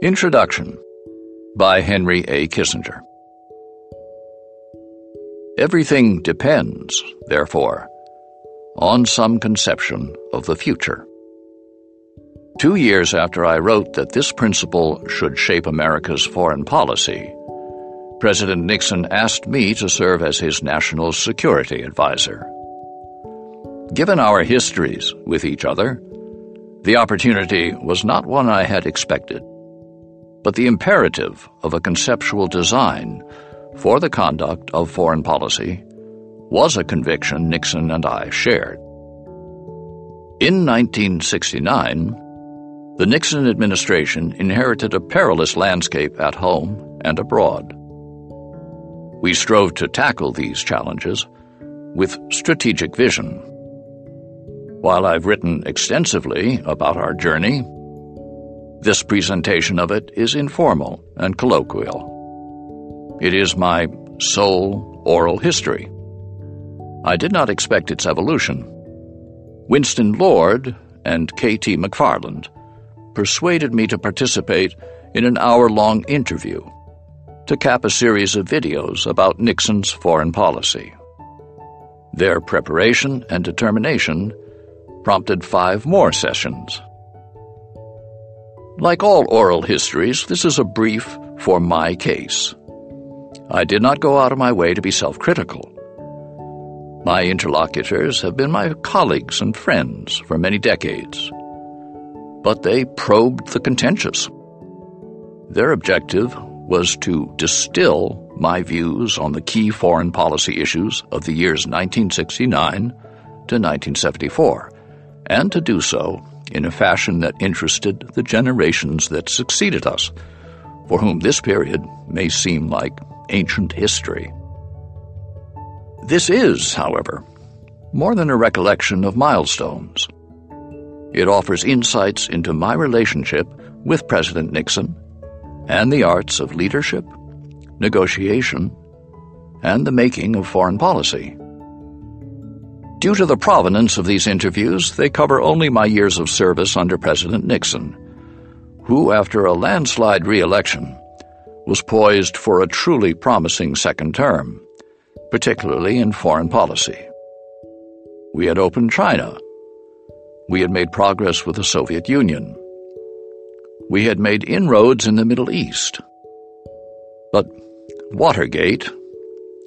Introduction by Henry A. Kissinger. Everything depends, therefore, on some conception of the future. Two years after I wrote that this principle should shape America's foreign policy, President Nixon asked me to serve as his national security advisor. Given our histories with each other, the opportunity was not one I had expected but the imperative of a conceptual design for the conduct of foreign policy was a conviction Nixon and I shared. In 1969, the Nixon administration inherited a perilous landscape at home and abroad. We strove to tackle these challenges with strategic vision. While I've written extensively about our journey, this presentation of it is informal and colloquial. It is my sole oral history. I did not expect its evolution. Winston Lord and K.T. McFarland persuaded me to participate in an hour long interview to cap a series of videos about Nixon's foreign policy. Their preparation and determination prompted five more sessions like all oral histories, this is a brief for my case. I did not go out of my way to be self critical. My interlocutors have been my colleagues and friends for many decades, but they probed the contentious. Their objective was to distill my views on the key foreign policy issues of the years 1969 to 1974, and to do so in a fashion that interested the generations that succeeded us, for whom this period may seem like ancient history. This is, however, more than a recollection of milestones. It offers insights into my relationship with President Nixon and the arts of leadership, negotiation, and the making of foreign policy. Due to the provenance of these interviews, they cover only my years of service under President Nixon, who, after a landslide re election, was poised for a truly promising second term, particularly in foreign policy. We had opened China. We had made progress with the Soviet Union. We had made inroads in the Middle East. But Watergate,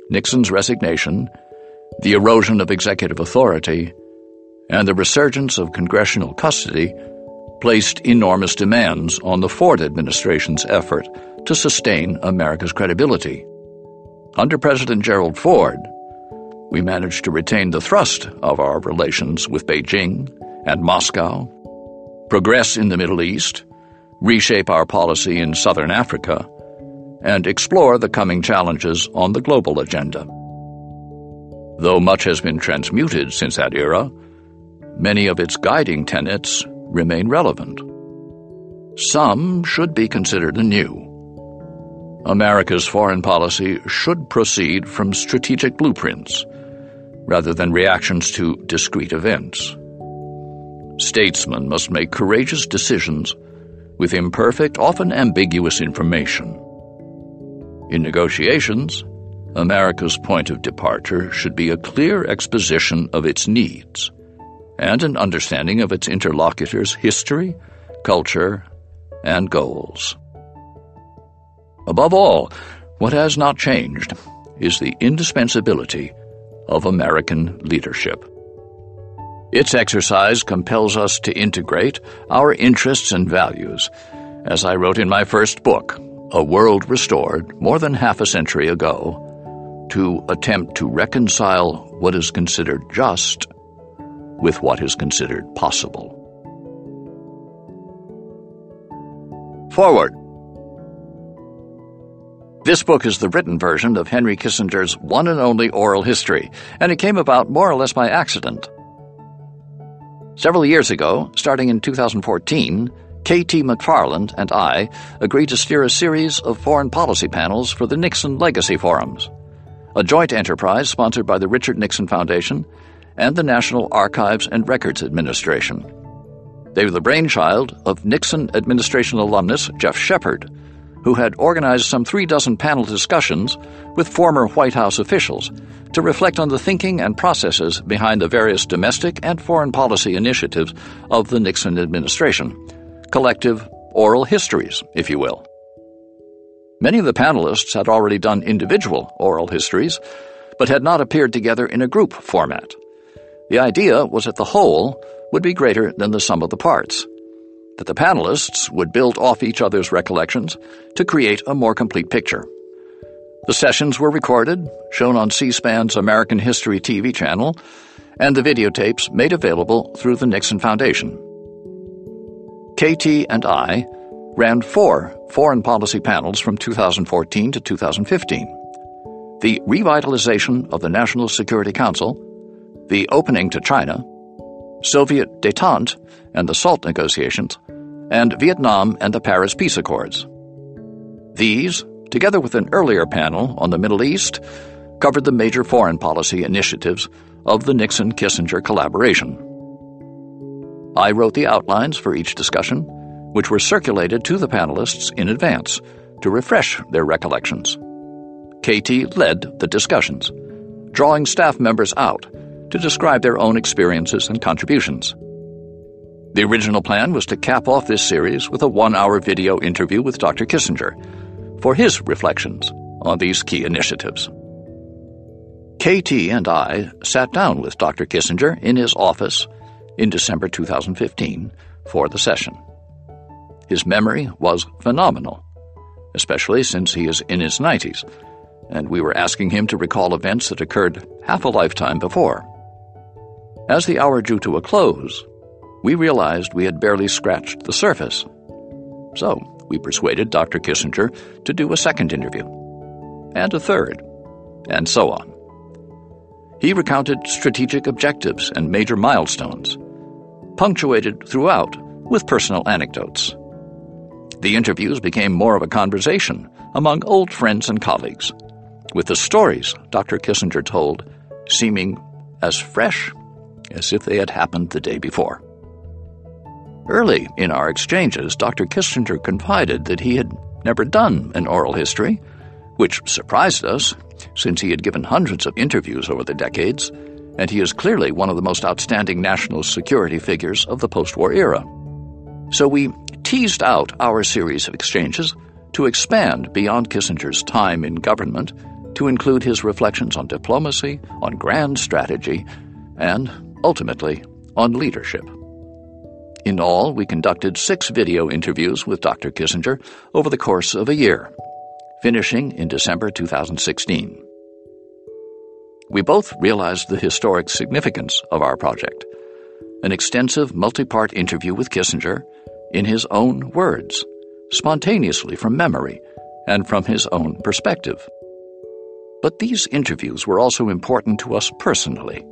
Nixon's resignation, the erosion of executive authority, and the resurgence of congressional custody placed enormous demands on the Ford administration's effort to sustain America's credibility. Under President Gerald Ford, we managed to retain the thrust of our relations with Beijing and Moscow, progress in the Middle East, reshape our policy in Southern Africa, and explore the coming challenges on the global agenda. Though much has been transmuted since that era, many of its guiding tenets remain relevant. Some should be considered anew. America's foreign policy should proceed from strategic blueprints rather than reactions to discrete events. Statesmen must make courageous decisions with imperfect, often ambiguous information. In negotiations, America's point of departure should be a clear exposition of its needs and an understanding of its interlocutor's history, culture, and goals. Above all, what has not changed is the indispensability of American leadership. Its exercise compels us to integrate our interests and values, as I wrote in my first book, A World Restored, more than half a century ago to attempt to reconcile what is considered just with what is considered possible. Forward. This book is the written version of Henry Kissinger's one and only oral history, and it came about more or less by accident. Several years ago, starting in 2014, K.T. McFarland and I agreed to steer a series of foreign policy panels for the Nixon Legacy Forums a joint enterprise sponsored by the Richard Nixon Foundation and the National Archives and Records Administration. They were the brainchild of Nixon administration alumnus Geoff Shepard, who had organized some three dozen panel discussions with former White House officials to reflect on the thinking and processes behind the various domestic and foreign policy initiatives of the Nixon administration. Collective oral histories, if you will. Many of the panelists had already done individual oral histories, but had not appeared together in a group format. The idea was that the whole would be greater than the sum of the parts, that the panelists would build off each other's recollections to create a more complete picture. The sessions were recorded, shown on C SPAN's American History TV channel, and the videotapes made available through the Nixon Foundation. KT and I ran four foreign policy panels from 2014 to 2015 the revitalization of the National Security Council, the opening to China, Soviet detente and the SALT negotiations, and Vietnam and the Paris Peace Accords. These, together with an earlier panel on the Middle East, covered the major foreign policy initiatives of the Nixon Kissinger collaboration. I wrote the outlines for each discussion, which were circulated to the panelists in advance to refresh their recollections. KT led the discussions, drawing staff members out to describe their own experiences and contributions. The original plan was to cap off this series with a one hour video interview with Dr. Kissinger for his reflections on these key initiatives. KT and I sat down with Dr. Kissinger in his office in December 2015 for the session. His memory was phenomenal, especially since he is in his 90s, and we were asking him to recall events that occurred half a lifetime before. As the hour drew to a close, we realized we had barely scratched the surface. So, we persuaded Dr. Kissinger to do a second interview, and a third, and so on. He recounted strategic objectives and major milestones, punctuated throughout with personal anecdotes. The interviews became more of a conversation among old friends and colleagues, with the stories Dr. Kissinger told seeming as fresh as if they had happened the day before. Early in our exchanges, Dr. Kissinger confided that he had never done an oral history, which surprised us, since he had given hundreds of interviews over the decades, and he is clearly one of the most outstanding national security figures of the post war era. So we teased out our series of exchanges to expand beyond Kissinger's time in government to include his reflections on diplomacy, on grand strategy, and ultimately, on leadership. In all, we conducted six video interviews with Dr. Kissinger over the course of a year, finishing in December 2016. We both realized the historic significance of our project an extensive multi part interview with Kissinger in his own words, spontaneously from memory and from his own perspective. But these interviews were also important to us personally.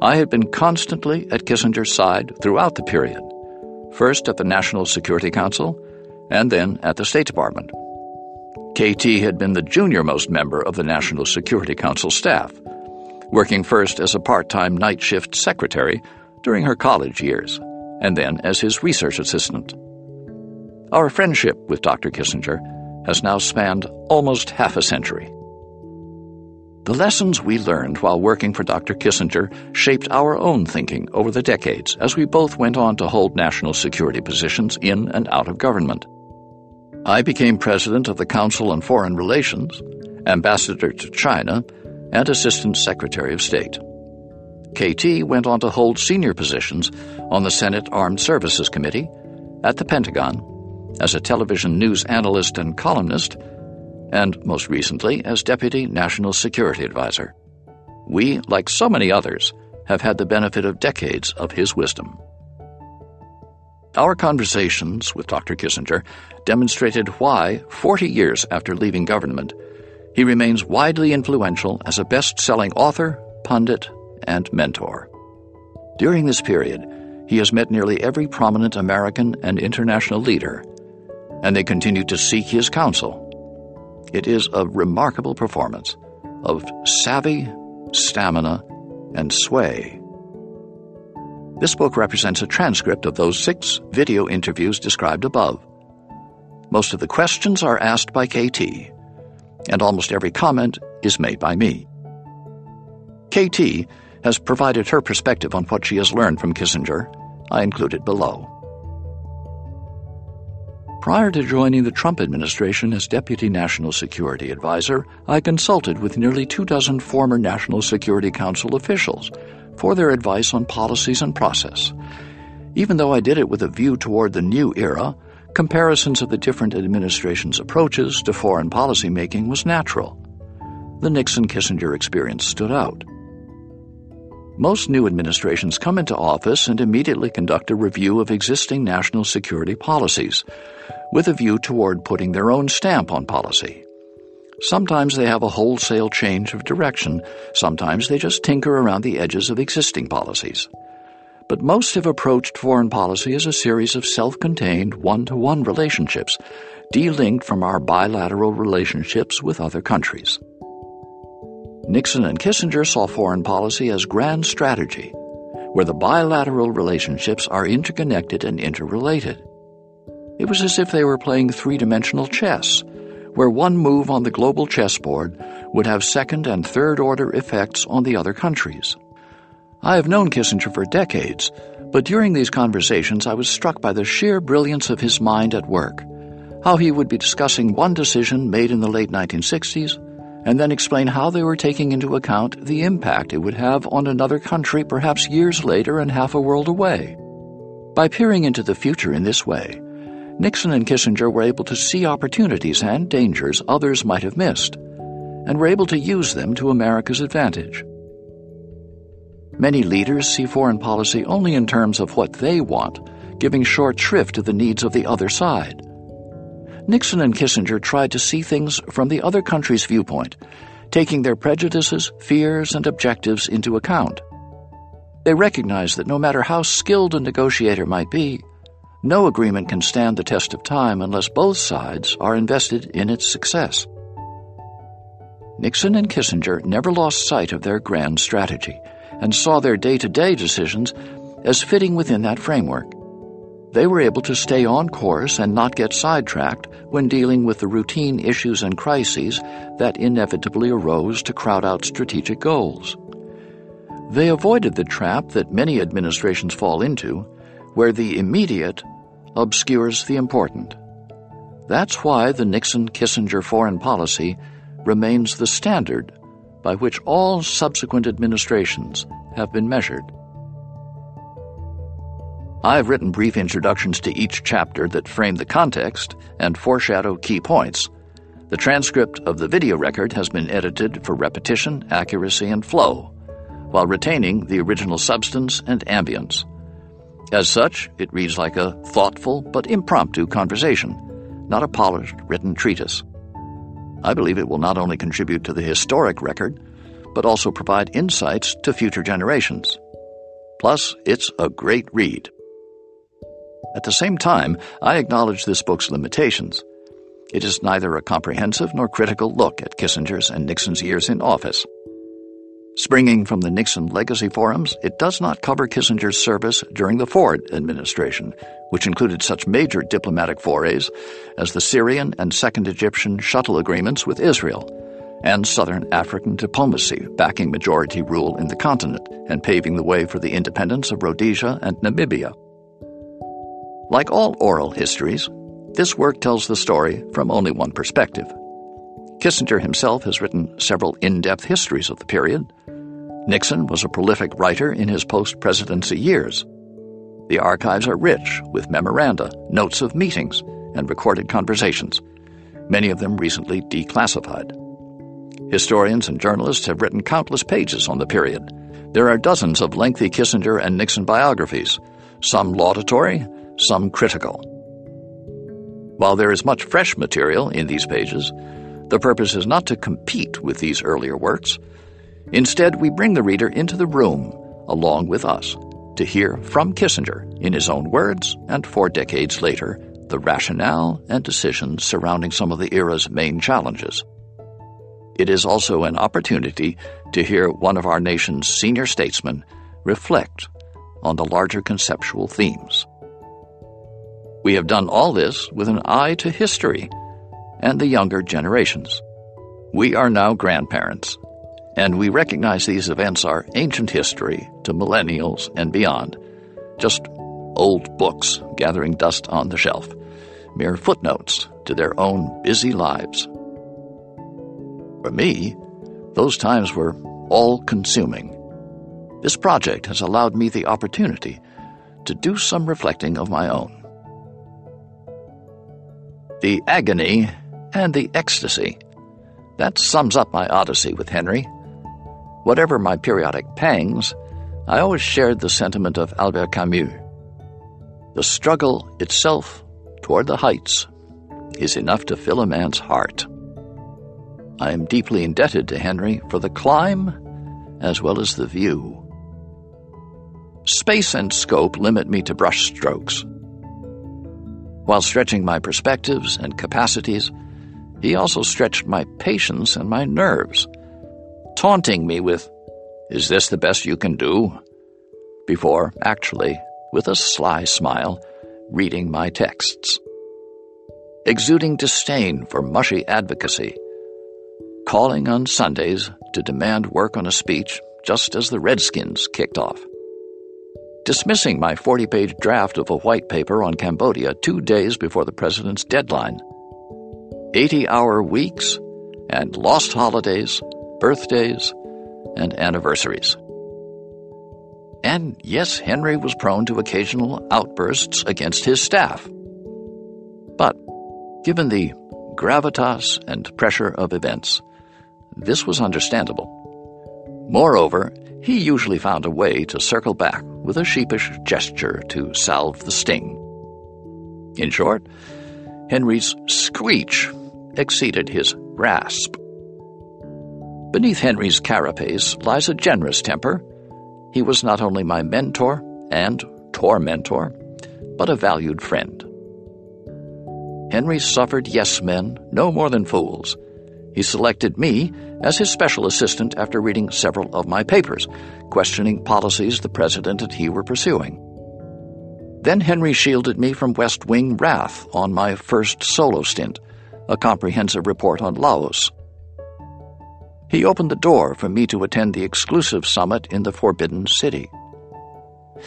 I had been constantly at Kissinger's side throughout the period, first at the National Security Council and then at the State Department. KT had been the junior most member of the National Security Council staff, working first as a part time night shift secretary during her college years, and then as his research assistant. Our friendship with Dr. Kissinger has now spanned almost half a century. The lessons we learned while working for Dr. Kissinger shaped our own thinking over the decades as we both went on to hold national security positions in and out of government. I became president of the Council on Foreign Relations, ambassador to China, and assistant secretary of state. KT went on to hold senior positions on the Senate Armed Services Committee, at the Pentagon, as a television news analyst and columnist, and most recently as Deputy National Security Advisor. We, like so many others, have had the benefit of decades of his wisdom. Our conversations with Dr. Kissinger demonstrated why, 40 years after leaving government, he remains widely influential as a best selling author, pundit, and mentor. During this period, he has met nearly every prominent American and international leader, and they continue to seek his counsel it is a remarkable performance of savvy, stamina, and sway. This book represents a transcript of those six video interviews described above. Most of the questions are asked by KT, and almost every comment is made by me. KT has provided her perspective on what she has learned from Kissinger. I include it below. Prior to joining the Trump administration as Deputy National Security Advisor, I consulted with nearly two dozen former National Security Council officials for their advice on policies and process. Even though I did it with a view toward the new era, comparisons of the different administrations' approaches to foreign policy making was natural. The Nixon Kissinger experience stood out. Most new administrations come into office and immediately conduct a review of existing national security policies, with a view toward putting their own stamp on policy. Sometimes they have a wholesale change of direction, sometimes they just tinker around the edges of existing policies. But most have approached foreign policy as a series of self contained, one to one relationships, delinked from our bilateral relationships with other countries. Nixon and Kissinger saw foreign policy as grand strategy, where the bilateral relationships are interconnected and interrelated. It was as if they were playing three dimensional chess, where one move on the global chessboard would have second and third order effects on the other countries. I have known Kissinger for decades, but during these conversations I was struck by the sheer brilliance of his mind at work. How he would be discussing one decision made in the late 1960s and then explain how they were taking into account the impact it would have on another country perhaps years later and half a world away. By peering into the future in this way, Nixon and Kissinger were able to see opportunities and dangers others might have missed, and were able to use them to America's advantage. Many leaders see foreign policy only in terms of what they want, giving short shrift to the needs of the other side. Nixon and Kissinger tried to see things from the other country's viewpoint, taking their prejudices, fears, and objectives into account. They recognized that no matter how skilled a negotiator might be, no agreement can stand the test of time unless both sides are invested in its success. Nixon and Kissinger never lost sight of their grand strategy and saw their day to day decisions as fitting within that framework. They were able to stay on course and not get sidetracked when dealing with the routine issues and crises that inevitably arose to crowd out strategic goals. They avoided the trap that many administrations fall into, where the immediate obscures the important. That's why the Nixon Kissinger foreign policy remains the standard by which all subsequent administrations have been measured. I have written brief introductions to each chapter that frame the context and foreshadow key points. The transcript of the video record has been edited for repetition, accuracy, and flow, while retaining the original substance and ambience. As such, it reads like a thoughtful but impromptu conversation, not a polished written treatise. I believe it will not only contribute to the historic record, but also provide insights to future generations. Plus, it's a great read. At the same time, I acknowledge this book's limitations. It is neither a comprehensive nor critical look at Kissinger's and Nixon's years in office. Springing from the Nixon Legacy Forums, it does not cover Kissinger's service during the Ford administration, which included such major diplomatic forays as the Syrian and Second Egyptian shuttle agreements with Israel, and Southern African diplomacy backing majority rule in the continent and paving the way for the independence of Rhodesia and Namibia. Like all oral histories, this work tells the story from only one perspective. Kissinger himself has written several in depth histories of the period. Nixon was a prolific writer in his post presidency years. The archives are rich with memoranda, notes of meetings, and recorded conversations, many of them recently declassified. Historians and journalists have written countless pages on the period. There are dozens of lengthy Kissinger and Nixon biographies, some laudatory, some critical. While there is much fresh material in these pages, the purpose is not to compete with these earlier works. Instead, we bring the reader into the room along with us to hear from Kissinger, in his own words and four decades later, the rationale and decisions surrounding some of the era's main challenges. It is also an opportunity to hear one of our nation's senior statesmen reflect on the larger conceptual themes. We have done all this with an eye to history and the younger generations. We are now grandparents, and we recognize these events are ancient history to millennials and beyond, just old books gathering dust on the shelf, mere footnotes to their own busy lives. For me, those times were all consuming. This project has allowed me the opportunity to do some reflecting of my own. The agony and the ecstasy. That sums up my odyssey with Henry. Whatever my periodic pangs, I always shared the sentiment of Albert Camus. The struggle itself toward the heights is enough to fill a man's heart. I am deeply indebted to Henry for the climb as well as the view. Space and scope limit me to brushstrokes. While stretching my perspectives and capacities, he also stretched my patience and my nerves, taunting me with, Is this the best you can do? before, actually, with a sly smile, reading my texts. Exuding disdain for mushy advocacy, calling on Sundays to demand work on a speech just as the Redskins kicked off. Dismissing my 40 page draft of a white paper on Cambodia two days before the president's deadline 80 hour weeks, and lost holidays, birthdays, and anniversaries. And yes, Henry was prone to occasional outbursts against his staff. But, given the gravitas and pressure of events, this was understandable. Moreover, he usually found a way to circle back with a sheepish gesture to salve the sting. In short, Henry's screech exceeded his rasp. Beneath Henry's carapace lies a generous temper. He was not only my mentor and tormentor, but a valued friend. Henry suffered yes men no more than fools. He selected me as his special assistant after reading several of my papers, questioning policies the president and he were pursuing. Then Henry shielded me from West Wing wrath on my first solo stint, a comprehensive report on Laos. He opened the door for me to attend the exclusive summit in the Forbidden City.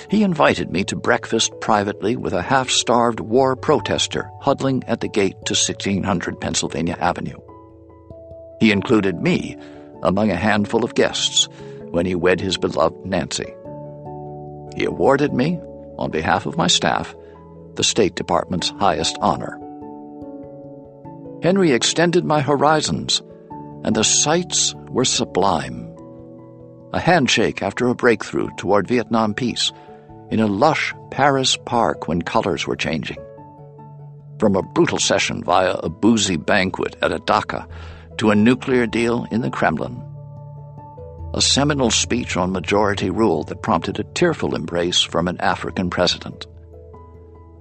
He invited me to breakfast privately with a half starved war protester huddling at the gate to 1600 Pennsylvania Avenue. He included me among a handful of guests when he wed his beloved Nancy. He awarded me, on behalf of my staff, the State Department's highest honor. Henry extended my horizons, and the sights were sublime. A handshake after a breakthrough toward Vietnam peace in a lush Paris park when colors were changing. From a brutal session via a boozy banquet at a dacha to a nuclear deal in the Kremlin. A seminal speech on majority rule that prompted a tearful embrace from an African president.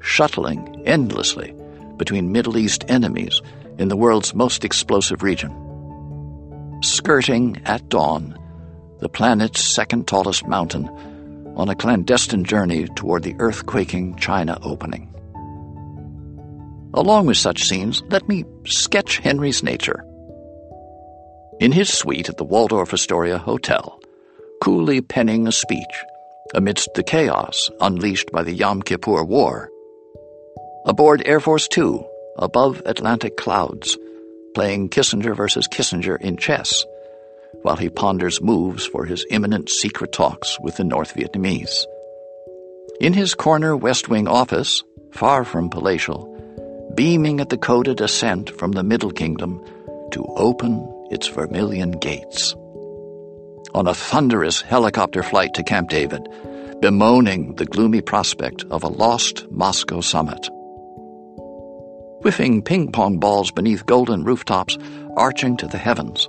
Shuttling endlessly between Middle East enemies in the world's most explosive region. Skirting at dawn the planet's second tallest mountain on a clandestine journey toward the earthquaking China opening. Along with such scenes, let me sketch Henry's nature. In his suite at the Waldorf Astoria Hotel, coolly penning a speech amidst the chaos unleashed by the Yom Kippur War. Aboard Air Force Two, above Atlantic clouds, playing Kissinger versus Kissinger in chess, while he ponders moves for his imminent secret talks with the North Vietnamese. In his corner West Wing office, far from palatial, beaming at the coded assent from the Middle Kingdom to open its vermilion gates. On a thunderous helicopter flight to Camp David, bemoaning the gloomy prospect of a lost Moscow summit whiffing ping pong balls beneath golden rooftops arching to the heavens.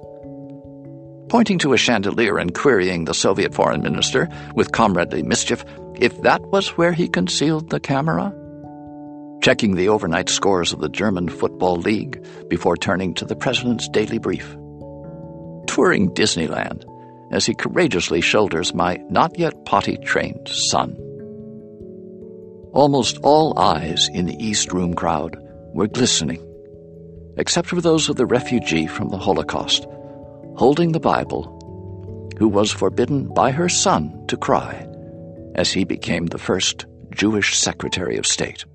Pointing to a chandelier and querying the Soviet foreign minister with comradely mischief if that was where he concealed the camera. Checking the overnight scores of the German Football League before turning to the president's daily brief. Touring Disneyland as he courageously shoulders my not yet potty trained son. Almost all eyes in the East Room crowd were glistening, except for those of the refugee from the Holocaust, holding the Bible, who was forbidden by her son to cry as he became the first Jewish Secretary of State.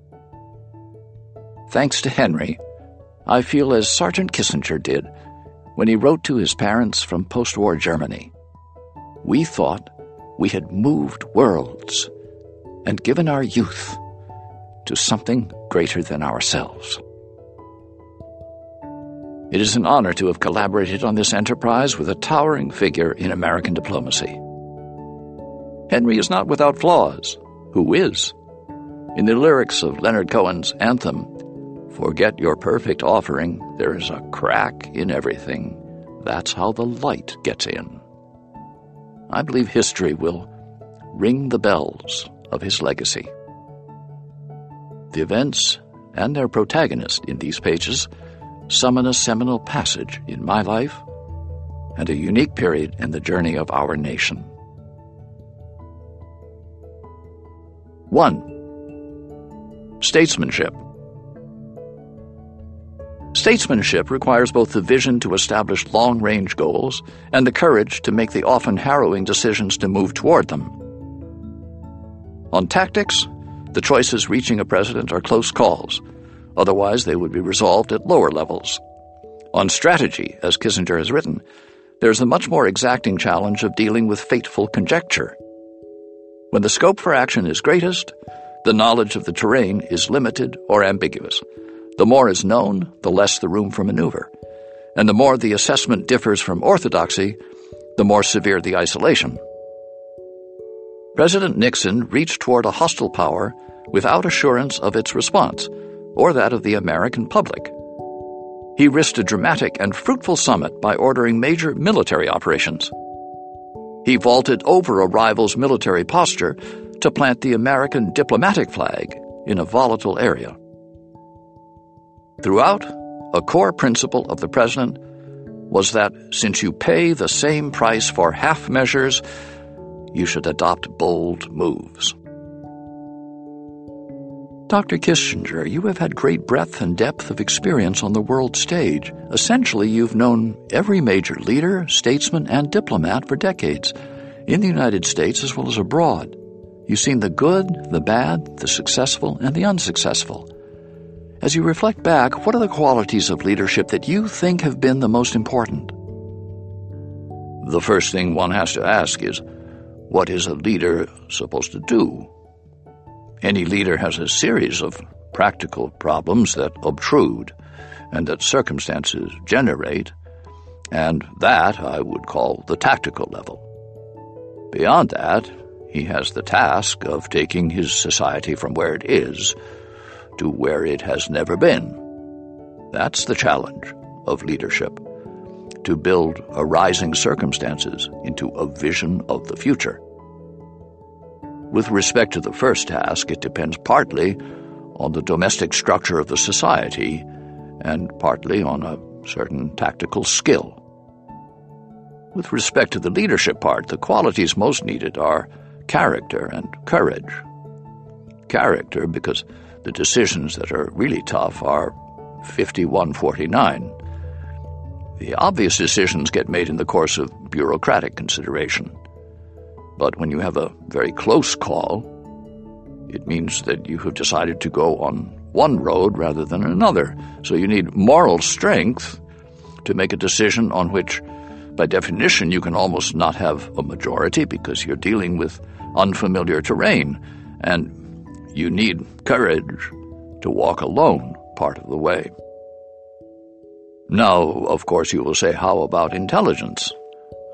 Thanks to Henry, I feel as Sergeant Kissinger did when he wrote to his parents from post war Germany. We thought we had moved worlds and given our youth to something greater than ourselves. It is an honor to have collaborated on this enterprise with a towering figure in American diplomacy. Henry is not without flaws. Who is? In the lyrics of Leonard Cohen's anthem, Forget your perfect offering, there is a crack in everything. That's how the light gets in. I believe history will ring the bells of his legacy. The events and their protagonist in these pages summon a seminal passage in my life and a unique period in the journey of our nation. 1. Statesmanship. Statesmanship requires both the vision to establish long range goals and the courage to make the often harrowing decisions to move toward them. On tactics, the choices reaching a president are close calls, otherwise, they would be resolved at lower levels. On strategy, as Kissinger has written, there's a much more exacting challenge of dealing with fateful conjecture. When the scope for action is greatest, the knowledge of the terrain is limited or ambiguous. The more is known, the less the room for maneuver. And the more the assessment differs from orthodoxy, the more severe the isolation. President Nixon reached toward a hostile power without assurance of its response, or that of the American public. He risked a dramatic and fruitful summit by ordering major military operations. He vaulted over a rival's military posture to plant the American diplomatic flag in a volatile area. Throughout, a core principle of the president was that since you pay the same price for half measures, you should adopt bold moves. Dr. Kissinger, you have had great breadth and depth of experience on the world stage. Essentially, you've known every major leader, statesman, and diplomat for decades, in the United States as well as abroad. You've seen the good, the bad, the successful, and the unsuccessful. As you reflect back, what are the qualities of leadership that you think have been the most important? The first thing one has to ask is, what is a leader supposed to do? Any leader has a series of practical problems that obtrude and that circumstances generate, and that I would call the tactical level. Beyond that, he has the task of taking his society from where it is to where it has never been. That's the challenge of leadership to build arising circumstances into a vision of the future. With respect to the first task, it depends partly on the domestic structure of the society and partly on a certain tactical skill. With respect to the leadership part, the qualities most needed are character and courage. Character, because the decisions that are really tough are 5149. The obvious decisions get made in the course of bureaucratic consideration. But when you have a very close call, it means that you have decided to go on one road rather than another. So you need moral strength to make a decision on which, by definition, you can almost not have a majority because you're dealing with unfamiliar terrain. And you need courage to walk alone part of the way. Now, of course, you will say, how about intelligence?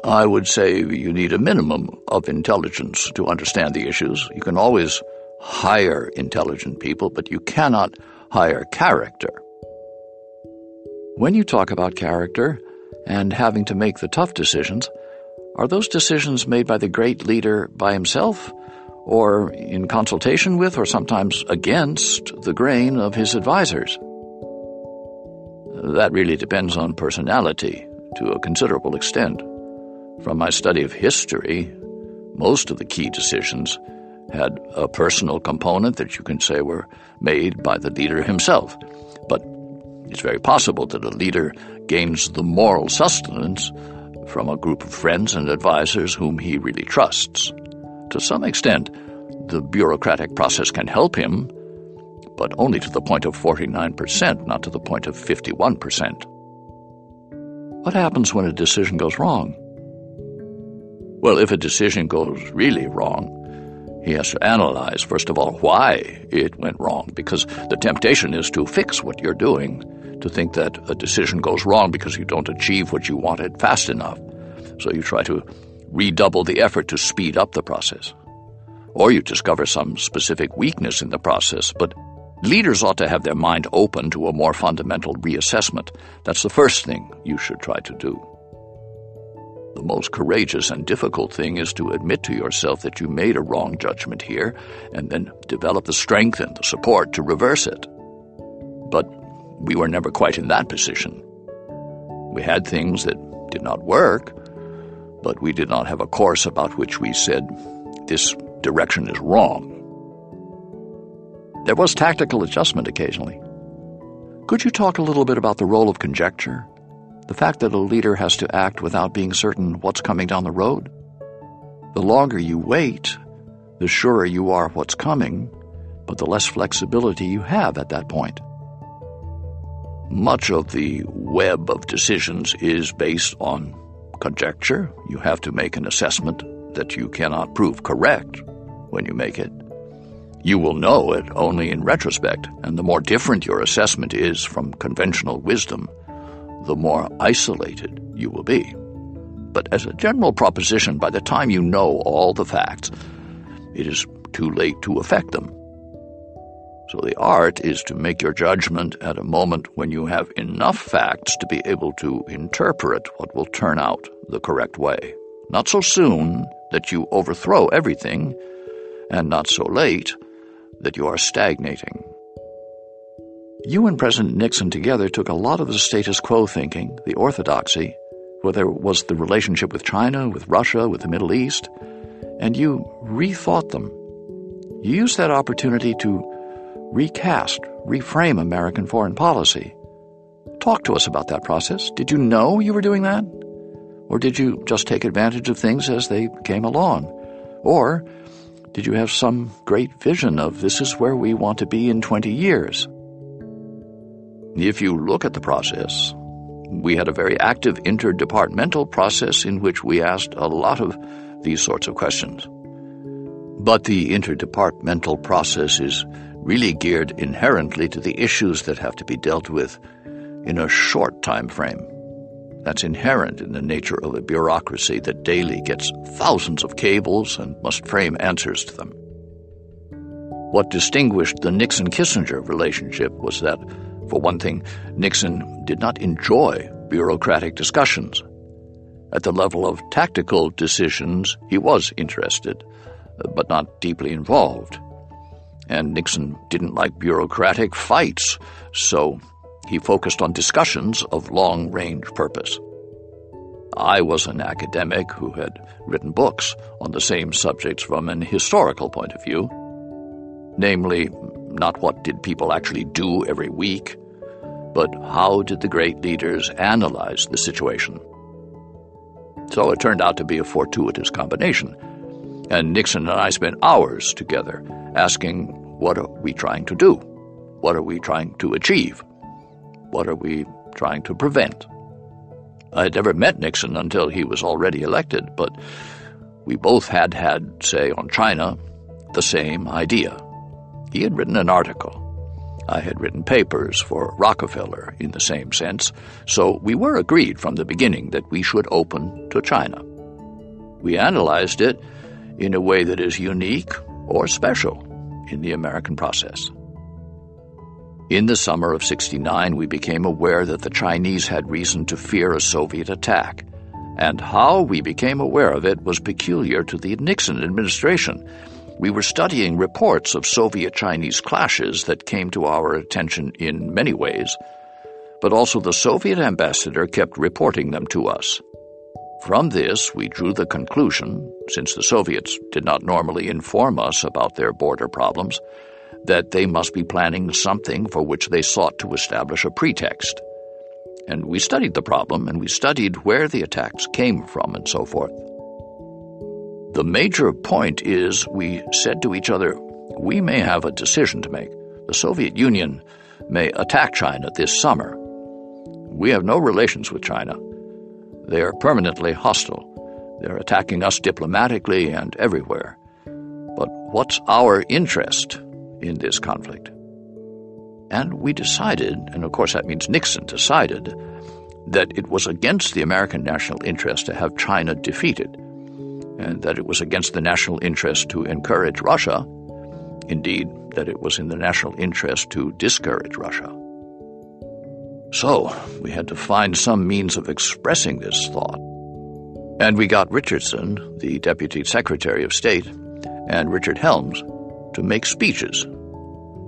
I would say you need a minimum of intelligence to understand the issues. You can always hire intelligent people, but you cannot hire character. When you talk about character and having to make the tough decisions, are those decisions made by the great leader by himself, or in consultation with, or sometimes against, the grain of his advisers? That really depends on personality to a considerable extent. From my study of history, most of the key decisions had a personal component that you can say were made by the leader himself. But it's very possible that a leader gains the moral sustenance from a group of friends and advisers whom he really trusts. To some extent, the bureaucratic process can help him, but only to the point of 49%, not to the point of 51%. What happens when a decision goes wrong? Well, if a decision goes really wrong, he has to analyze, first of all, why it went wrong, because the temptation is to fix what you're doing, to think that a decision goes wrong because you don't achieve what you wanted fast enough. So you try to redouble the effort to speed up the process. Or you discover some specific weakness in the process, but leaders ought to have their mind open to a more fundamental reassessment. That's the first thing you should try to do. The most courageous and difficult thing is to admit to yourself that you made a wrong judgment here and then develop the strength and the support to reverse it. But we were never quite in that position. We had things that did not work, but we did not have a course about which we said, this direction is wrong. There was tactical adjustment occasionally. Could you talk a little bit about the role of conjecture? The fact that a leader has to act without being certain what's coming down the road. The longer you wait, the surer you are what's coming, but the less flexibility you have at that point. Much of the web of decisions is based on conjecture. You have to make an assessment that you cannot prove correct when you make it. You will know it only in retrospect, and the more different your assessment is from conventional wisdom, the more isolated you will be. But as a general proposition, by the time you know all the facts, it is too late to affect them. So the art is to make your judgment at a moment when you have enough facts to be able to interpret what will turn out the correct way. Not so soon that you overthrow everything, and not so late that you are stagnating. You and President Nixon together took a lot of the status quo thinking, the orthodoxy, whether it was the relationship with China, with Russia, with the Middle East, and you rethought them. You used that opportunity to recast, reframe American foreign policy. Talk to us about that process. Did you know you were doing that? Or did you just take advantage of things as they came along? Or did you have some great vision of this is where we want to be in 20 years? If you look at the process, we had a very active interdepartmental process in which we asked a lot of these sorts of questions. But the interdepartmental process is really geared inherently to the issues that have to be dealt with in a short time frame. That's inherent in the nature of a bureaucracy that daily gets thousands of cables and must frame answers to them. What distinguished the Nixon Kissinger relationship was that for one thing, Nixon did not enjoy bureaucratic discussions. At the level of tactical decisions, he was interested, but not deeply involved. And Nixon didn't like bureaucratic fights, so he focused on discussions of long range purpose. I was an academic who had written books on the same subjects from an historical point of view, namely, not what did people actually do every week, but how did the great leaders analyze the situation? So it turned out to be a fortuitous combination. And Nixon and I spent hours together asking, what are we trying to do? What are we trying to achieve? What are we trying to prevent? I had never met Nixon until he was already elected, but we both had had, say, on China, the same idea. He had written an article. I had written papers for Rockefeller in the same sense, so we were agreed from the beginning that we should open to China. We analyzed it in a way that is unique or special in the American process. In the summer of 69, we became aware that the Chinese had reason to fear a Soviet attack, and how we became aware of it was peculiar to the Nixon administration we were studying reports of Soviet Chinese clashes that came to our attention in many ways, but also the Soviet ambassador kept reporting them to us. From this, we drew the conclusion, since the Soviets did not normally inform us about their border problems, that they must be planning something for which they sought to establish a pretext. And we studied the problem, and we studied where the attacks came from, and so forth. The major point is we said to each other, we may have a decision to make. The Soviet Union may attack China this summer. We have no relations with China. They are permanently hostile. They're attacking us diplomatically and everywhere. But what's our interest in this conflict? And we decided, and of course that means Nixon decided, that it was against the American national interest to have China defeated, and that it was against the national interest to encourage Russia, indeed, that it was in the national interest to discourage Russia. So, we had to find some means of expressing this thought. And we got Richardson, the Deputy Secretary of State, and Richard Helms to make speeches.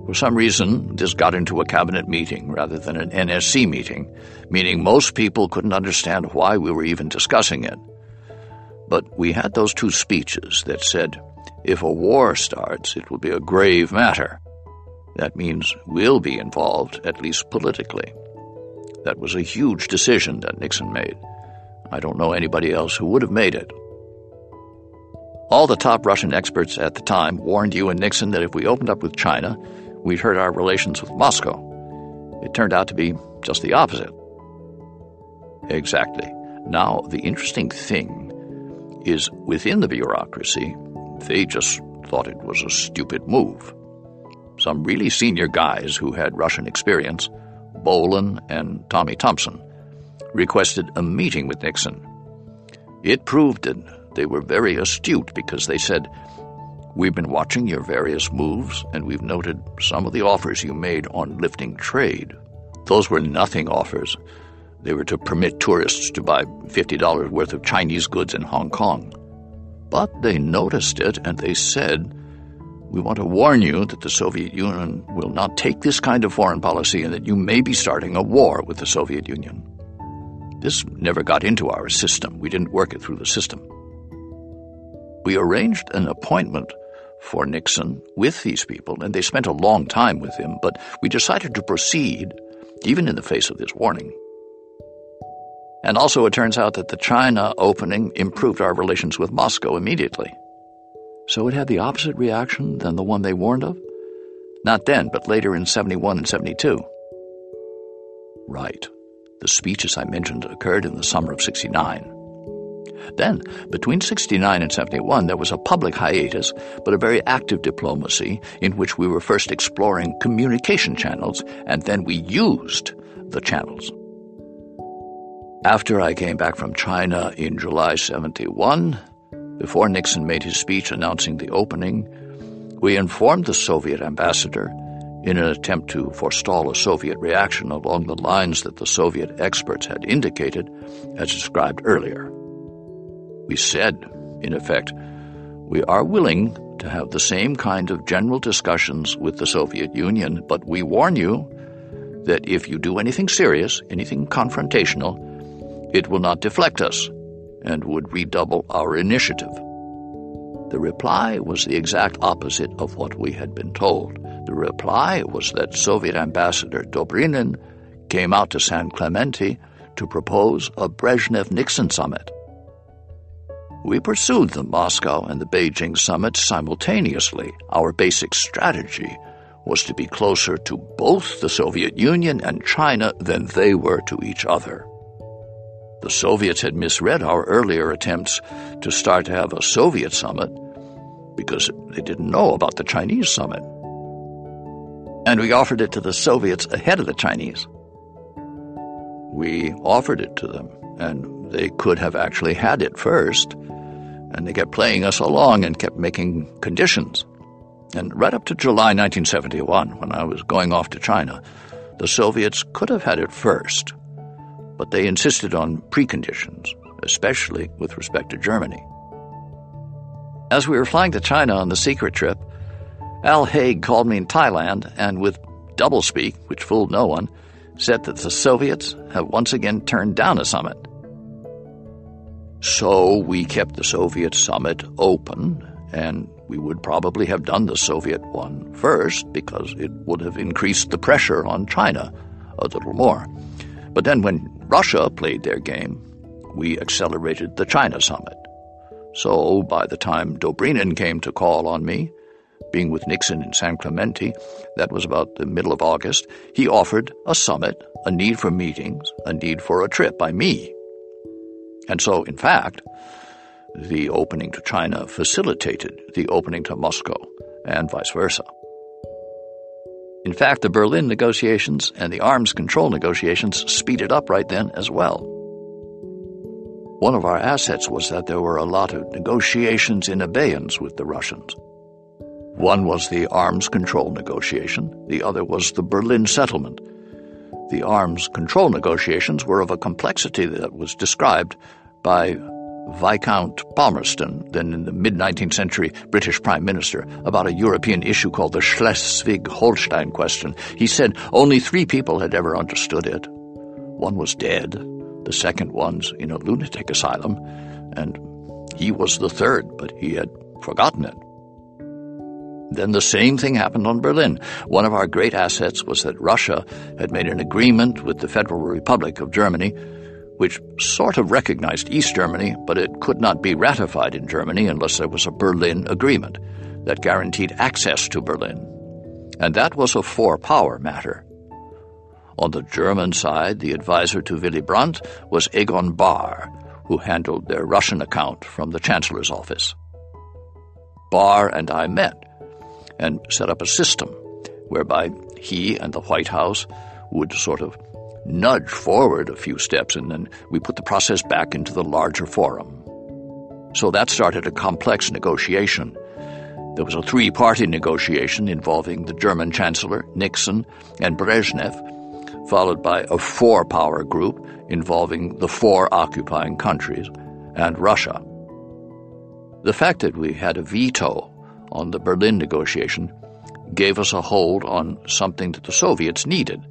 For some reason, this got into a cabinet meeting rather than an NSC meeting, meaning most people couldn't understand why we were even discussing it. But we had those two speeches that said, if a war starts, it will be a grave matter. That means we'll be involved, at least politically. That was a huge decision that Nixon made. I don't know anybody else who would have made it. All the top Russian experts at the time warned you and Nixon that if we opened up with China, we'd hurt our relations with Moscow. It turned out to be just the opposite. Exactly. Now, the interesting thing is within the bureaucracy, they just thought it was a stupid move. Some really senior guys who had Russian experience Bohlen, and Tommy Thompson, requested a meeting with Nixon. It proved that they were very astute because they said, We've been watching your various moves, and we've noted some of the offers you made on lifting trade. Those were nothing offers. They were to permit tourists to buy $50 worth of Chinese goods in Hong Kong. But they noticed it and they said, we want to warn you that the Soviet Union will not take this kind of foreign policy and that you may be starting a war with the Soviet Union. This never got into our system. We didn't work it through the system. We arranged an appointment for Nixon with these people, and they spent a long time with him, but we decided to proceed, even in the face of this warning. And also, it turns out that the China opening improved our relations with Moscow immediately. So it had the opposite reaction than the one they warned of? Not then, but later in 71 and 72. Right. The speeches I mentioned occurred in the summer of 69. Then, between 69 and 71, there was a public hiatus, but a very active diplomacy in which we were first exploring communication channels, and then we used the channels. After I came back from China in July 71, before Nixon made his speech announcing the opening, we informed the Soviet ambassador in an attempt to forestall a Soviet reaction along the lines that the Soviet experts had indicated, as described earlier. We said, in effect, we are willing to have the same kind of general discussions with the Soviet Union, but we warn you that if you do anything serious, anything confrontational, it will not deflect us and would redouble our initiative. The reply was the exact opposite of what we had been told. The reply was that Soviet Ambassador Dobrynin came out to San Clemente to propose a Brezhnev Nixon summit. We pursued the Moscow and the Beijing summit simultaneously. Our basic strategy was to be closer to both the Soviet Union and China than they were to each other. The Soviets had misread our earlier attempts to start to have a Soviet summit because they didn't know about the Chinese summit. And we offered it to the Soviets ahead of the Chinese. We offered it to them, and they could have actually had it first, and they kept playing us along and kept making conditions. And right up to July 1971, when I was going off to China, the Soviets could have had it first but they insisted on preconditions, especially with respect to Germany. As we were flying to China on the secret trip, Al Haig called me in Thailand and, with doublespeak, which fooled no one, said that the Soviets have once again turned down a summit. So we kept the Soviet summit open, and we would probably have done the Soviet one first because it would have increased the pressure on China a little more. But then when Russia played their game, we accelerated the China summit. So by the time Dobrynin came to call on me, being with Nixon in San Clemente, that was about the middle of August, he offered a summit, a need for meetings, a need for a trip by me. And so, in fact, the opening to China facilitated the opening to Moscow, and vice versa. In fact, the Berlin negotiations and the arms control negotiations speeded up right then as well. One of our assets was that there were a lot of negotiations in abeyance with the Russians. One was the arms control negotiation, the other was the Berlin settlement. The arms control negotiations were of a complexity that was described by Viscount Palmerston, then in the mid 19th century British Prime Minister, about a European issue called the Schleswig Holstein question. He said only three people had ever understood it. One was dead, the second one's in a lunatic asylum, and he was the third, but he had forgotten it. Then the same thing happened on Berlin. One of our great assets was that Russia had made an agreement with the Federal Republic of Germany which sort of recognized East Germany, but it could not be ratified in Germany unless there was a Berlin Agreement that guaranteed access to Berlin. And that was a four power matter. On the German side, the advisor to Willy Brandt was Egon Bahr, who handled their Russian account from the Chancellor's office. Bahr and I met and set up a system whereby he and the White House would sort of nudge forward a few steps, and then we put the process back into the larger forum. So that started a complex negotiation. There was a three party negotiation involving the German Chancellor, Nixon, and Brezhnev, followed by a four power group involving the four occupying countries and Russia. The fact that we had a veto on the Berlin negotiation gave us a hold on something that the Soviets needed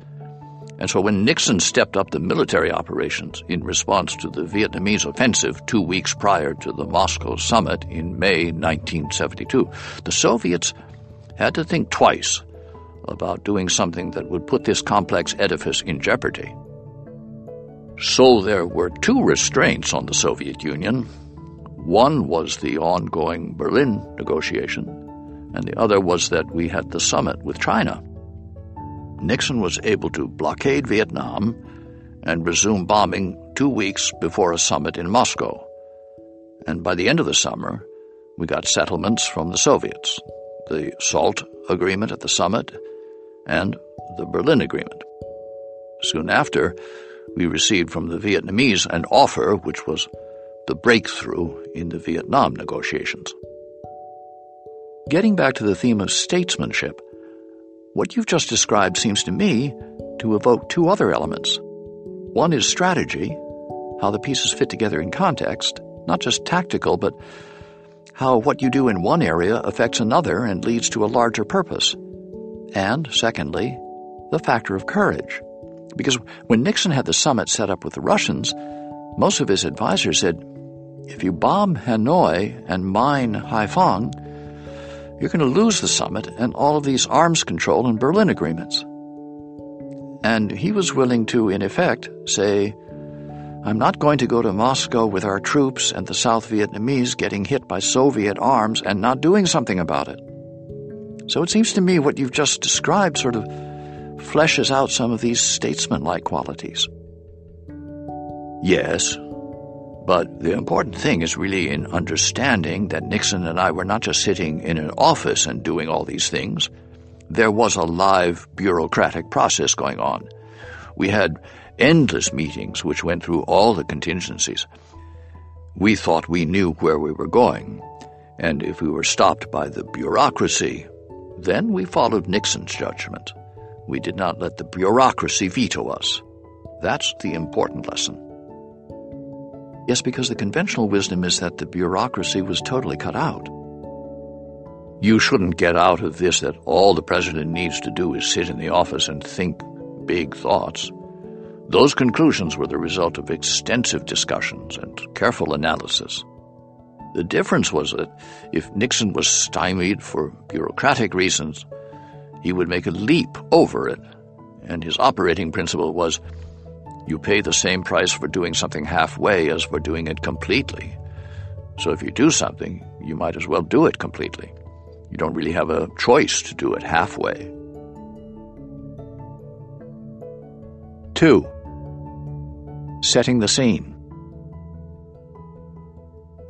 and so when Nixon stepped up the military operations in response to the Vietnamese offensive two weeks prior to the Moscow summit in May 1972, the Soviets had to think twice about doing something that would put this complex edifice in jeopardy. So there were two restraints on the Soviet Union. One was the ongoing Berlin negotiation, and the other was that we had the summit with China. Nixon was able to blockade Vietnam and resume bombing two weeks before a summit in Moscow. And by the end of the summer, we got settlements from the Soviets the SALT agreement at the summit and the Berlin Agreement. Soon after, we received from the Vietnamese an offer which was the breakthrough in the Vietnam negotiations. Getting back to the theme of statesmanship, what you've just described seems to me to evoke two other elements. One is strategy, how the pieces fit together in context, not just tactical, but how what you do in one area affects another and leads to a larger purpose. And, secondly, the factor of courage. Because when Nixon had the summit set up with the Russians, most of his advisors said, if you bomb Hanoi and mine Haiphong, you're going to lose the summit and all of these arms control and Berlin agreements. And he was willing to, in effect, say, I'm not going to go to Moscow with our troops and the South Vietnamese getting hit by Soviet arms and not doing something about it. So it seems to me what you've just described sort of fleshes out some of these statesman-like qualities. Yes, but the important thing is really in understanding that Nixon and I were not just sitting in an office and doing all these things. There was a live bureaucratic process going on. We had endless meetings which went through all the contingencies. We thought we knew where we were going, and if we were stopped by the bureaucracy, then we followed Nixon's judgment. We did not let the bureaucracy veto us. That's the important lesson. Yes, because the conventional wisdom is that the bureaucracy was totally cut out. You shouldn't get out of this that all the president needs to do is sit in the office and think big thoughts. Those conclusions were the result of extensive discussions and careful analysis. The difference was that if Nixon was stymied for bureaucratic reasons, he would make a leap over it, and his operating principle was you pay the same price for doing something halfway as for doing it completely. So if you do something, you might as well do it completely. You don't really have a choice to do it halfway. 2. Setting the scene.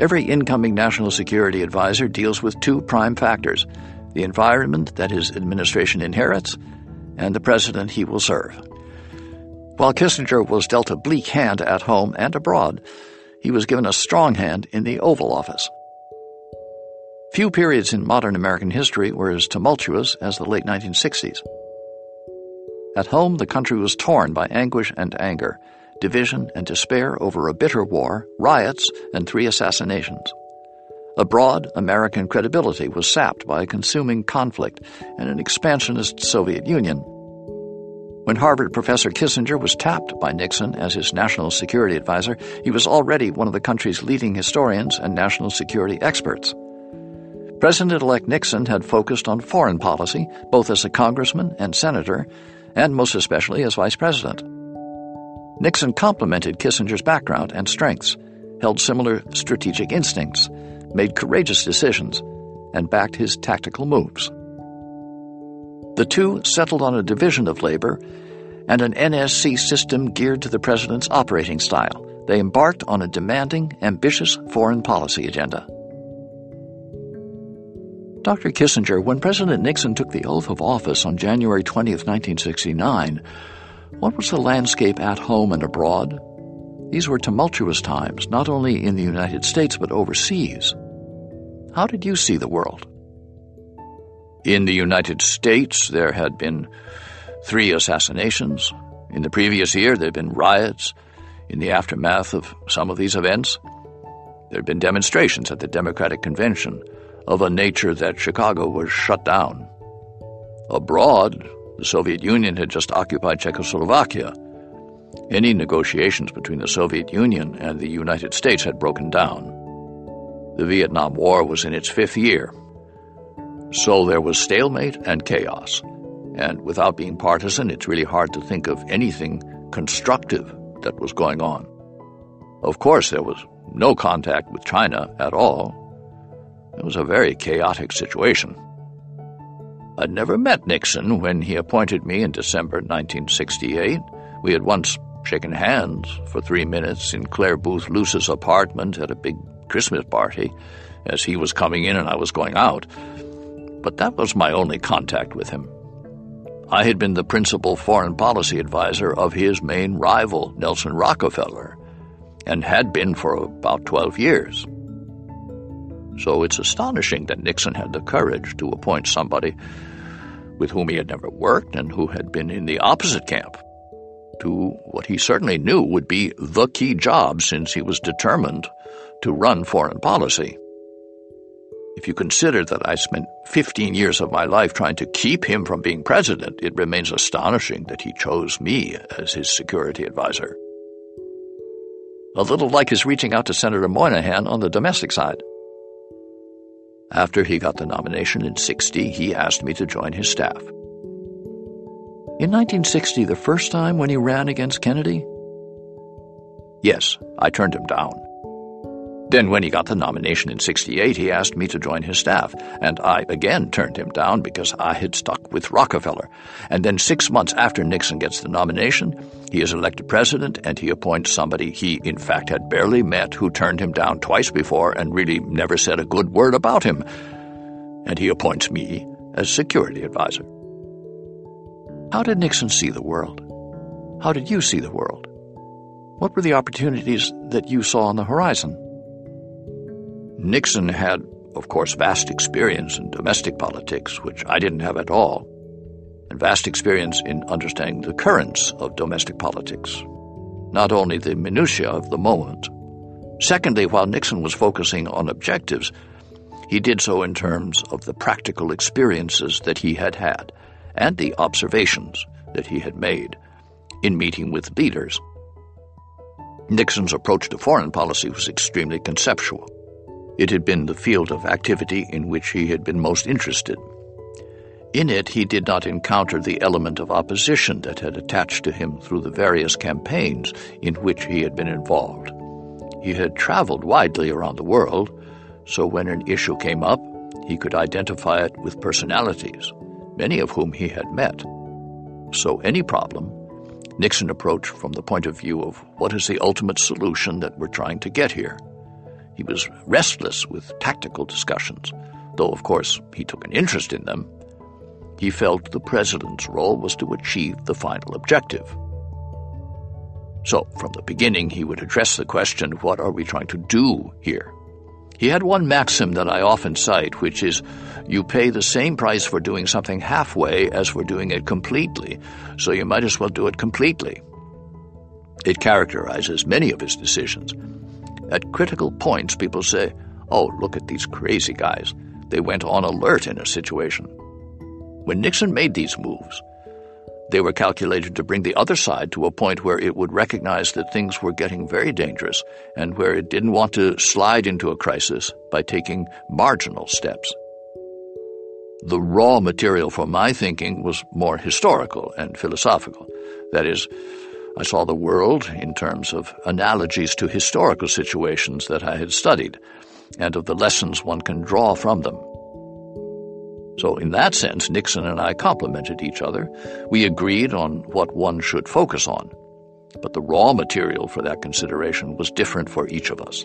Every incoming national security advisor deals with two prime factors the environment that his administration inherits and the president he will serve. While Kissinger was dealt a bleak hand at home and abroad, he was given a strong hand in the Oval Office. Few periods in modern American history were as tumultuous as the late 1960s. At home, the country was torn by anguish and anger, division and despair over a bitter war, riots, and three assassinations. Abroad, American credibility was sapped by a consuming conflict and an expansionist Soviet Union. When Harvard professor Kissinger was tapped by Nixon as his national security advisor, he was already one of the country's leading historians and national security experts. President elect Nixon had focused on foreign policy, both as a congressman and senator, and most especially as vice president. Nixon complemented Kissinger's background and strengths, held similar strategic instincts, made courageous decisions, and backed his tactical moves. The two settled on a division of labor and an NSC system geared to the president's operating style. They embarked on a demanding, ambitious foreign policy agenda. Dr. Kissinger, when President Nixon took the oath of office on January 20, 1969, what was the landscape at home and abroad? These were tumultuous times, not only in the United States but overseas. How did you see the world? In the United States, there had been three assassinations. In the previous year, there had been riots. In the aftermath of some of these events, there had been demonstrations at the Democratic Convention of a nature that Chicago was shut down. Abroad, the Soviet Union had just occupied Czechoslovakia. Any negotiations between the Soviet Union and the United States had broken down. The Vietnam War was in its fifth year. So there was stalemate and chaos. And without being partisan, it's really hard to think of anything constructive that was going on. Of course, there was no contact with China at all, it was a very chaotic situation. I'd never met Nixon when he appointed me in December 1968. We had once shaken hands for three minutes in Clare Boothe Luce's apartment at a big Christmas party as he was coming in and I was going out. But that was my only contact with him. I had been the principal foreign policy advisor of his main rival, Nelson Rockefeller, and had been for about 12 years. So it's astonishing that Nixon had the courage to appoint somebody with whom he had never worked and who had been in the opposite camp to what he certainly knew would be the key job since he was determined to run foreign policy. If you consider that I spent 15 years of my life trying to keep him from being president, it remains astonishing that he chose me as his security advisor. A little like his reaching out to Senator Moynihan on the domestic side. After he got the nomination in 60, he asked me to join his staff. In 1960, the first time when he ran against Kennedy? Yes, I turned him down. Then, when he got the nomination in 68, he asked me to join his staff, and I again turned him down because I had stuck with Rockefeller. And then, six months after Nixon gets the nomination, he is elected president and he appoints somebody he, in fact, had barely met who turned him down twice before and really never said a good word about him. And he appoints me as security advisor. How did Nixon see the world? How did you see the world? What were the opportunities that you saw on the horizon? Nixon had, of course, vast experience in domestic politics, which I didn't have at all, and vast experience in understanding the currents of domestic politics, not only the minutiae of the moment. Secondly, while Nixon was focusing on objectives, he did so in terms of the practical experiences that he had had and the observations that he had made in meeting with leaders. Nixon's approach to foreign policy was extremely conceptual. It had been the field of activity in which he had been most interested. In it, he did not encounter the element of opposition that had attached to him through the various campaigns in which he had been involved. He had traveled widely around the world, so when an issue came up, he could identify it with personalities, many of whom he had met. So any problem, Nixon approached from the point of view of what is the ultimate solution that we're trying to get here. He was restless with tactical discussions, though of course he took an interest in them. He felt the president's role was to achieve the final objective. So, from the beginning, he would address the question, what are we trying to do here? He had one maxim that I often cite, which is, you pay the same price for doing something halfway as for doing it completely, so you might as well do it completely. It characterizes many of his decisions. At critical points, people say, oh, look at these crazy guys. They went on alert in a situation. When Nixon made these moves, they were calculated to bring the other side to a point where it would recognize that things were getting very dangerous and where it didn't want to slide into a crisis by taking marginal steps. The raw material for my thinking was more historical and philosophical. That is, I saw the world in terms of analogies to historical situations that I had studied, and of the lessons one can draw from them. So, in that sense, Nixon and I complemented each other. We agreed on what one should focus on, but the raw material for that consideration was different for each of us.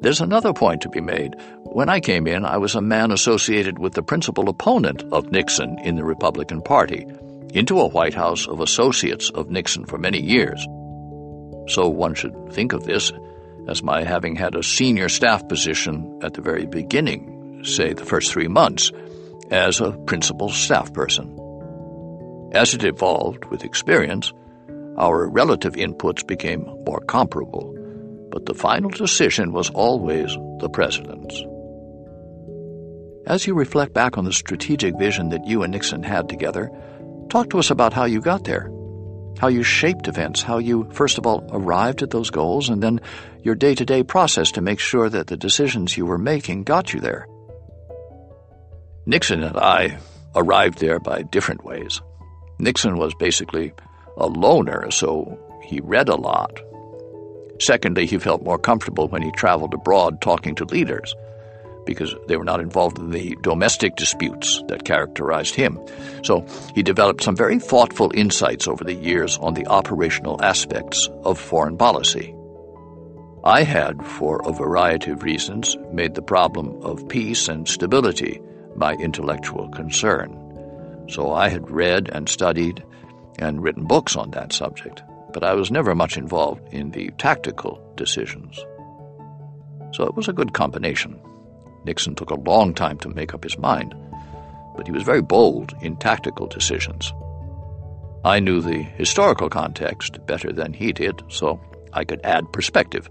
There's another point to be made. When I came in, I was a man associated with the principal opponent of Nixon in the Republican Party into a White House of associates of Nixon for many years. So one should think of this as my having had a senior staff position at the very beginning, say the first three months, as a principal staff person. As it evolved with experience, our relative inputs became more comparable, but the final decision was always the president's. As you reflect back on the strategic vision that you and Nixon had together, Talk to us about how you got there, how you shaped events, how you, first of all, arrived at those goals, and then your day to day process to make sure that the decisions you were making got you there. Nixon and I arrived there by different ways. Nixon was basically a loner, so he read a lot. Secondly, he felt more comfortable when he traveled abroad talking to leaders because they were not involved in the domestic disputes that characterized him. So he developed some very thoughtful insights over the years on the operational aspects of foreign policy. I had, for a variety of reasons, made the problem of peace and stability my intellectual concern. So I had read and studied and written books on that subject, but I was never much involved in the tactical decisions. So it was a good combination. Nixon took a long time to make up his mind, but he was very bold in tactical decisions. I knew the historical context better than he did, so I could add perspective.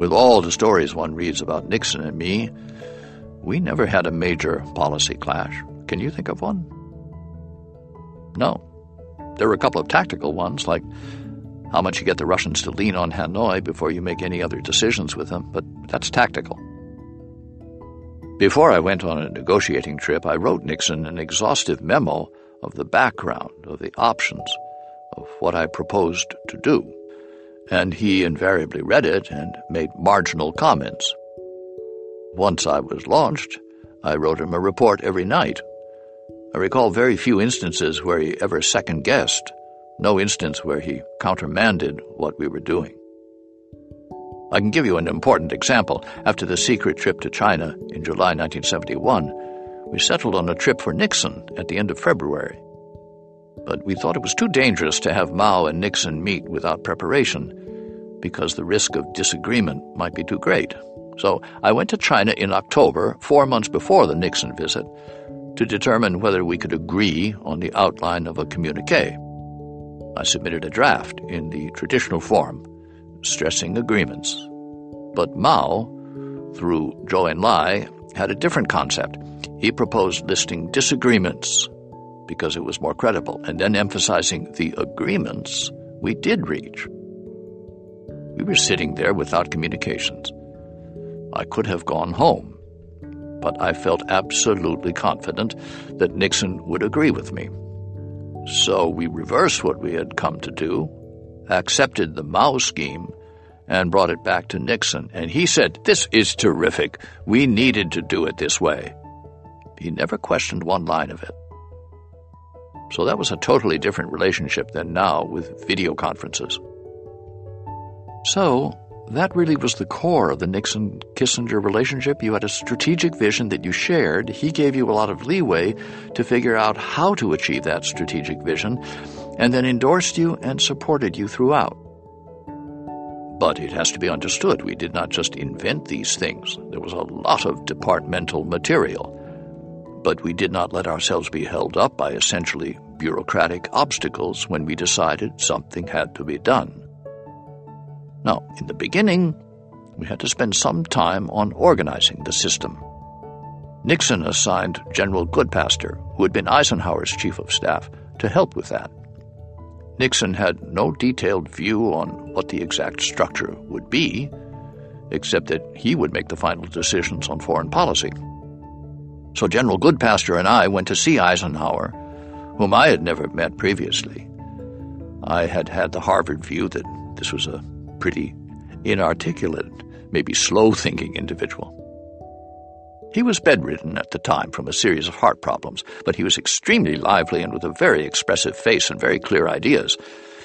With all the stories one reads about Nixon and me, we never had a major policy clash. Can you think of one? No. There were a couple of tactical ones, like how much you get the Russians to lean on Hanoi before you make any other decisions with them, but that's tactical. Before I went on a negotiating trip, I wrote Nixon an exhaustive memo of the background, of the options, of what I proposed to do, and he invariably read it and made marginal comments. Once I was launched, I wrote him a report every night. I recall very few instances where he ever second guessed, no instance where he countermanded what we were doing. I can give you an important example. After the secret trip to China in July 1971, we settled on a trip for Nixon at the end of February. But we thought it was too dangerous to have Mao and Nixon meet without preparation because the risk of disagreement might be too great. So I went to China in October, four months before the Nixon visit, to determine whether we could agree on the outline of a communique. I submitted a draft in the traditional form stressing agreements. But Mao, through Zhou Enlai, had a different concept. He proposed listing disagreements because it was more credible, and then emphasizing the agreements we did reach. We were sitting there without communications. I could have gone home, but I felt absolutely confident that Nixon would agree with me. So we reversed what we had come to do, accepted the Mao scheme, and brought it back to Nixon. And he said, This is terrific. We needed to do it this way. He never questioned one line of it. So that was a totally different relationship than now with video conferences. So, that really was the core of the Nixon Kissinger relationship. You had a strategic vision that you shared. He gave you a lot of leeway to figure out how to achieve that strategic vision, and then endorsed you and supported you throughout. But it has to be understood we did not just invent these things, there was a lot of departmental material. But we did not let ourselves be held up by essentially bureaucratic obstacles when we decided something had to be done. Now, in the beginning, we had to spend some time on organizing the system. Nixon assigned General Goodpaster, who had been Eisenhower's chief of staff, to help with that. Nixon had no detailed view on what the exact structure would be, except that he would make the final decisions on foreign policy. So General Goodpaster and I went to see Eisenhower, whom I had never met previously. I had had the Harvard view that this was a pretty inarticulate, maybe slow thinking individual. He was bedridden at the time from a series of heart problems, but he was extremely lively and with a very expressive face and very clear ideas.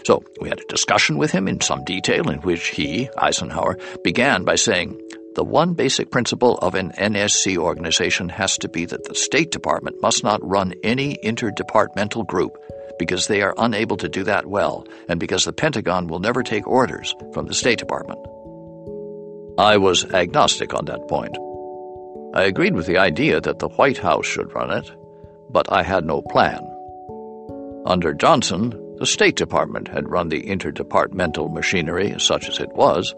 So we had a discussion with him in some detail in which he, Eisenhower, began by saying, the one basic principle of an NSC organization has to be that the State Department must not run any interdepartmental group because they are unable to do that well, and because the Pentagon will never take orders from the State Department. I was agnostic on that point. I agreed with the idea that the White House should run it, but I had no plan. Under Johnson, the State Department had run the interdepartmental machinery, such as it was,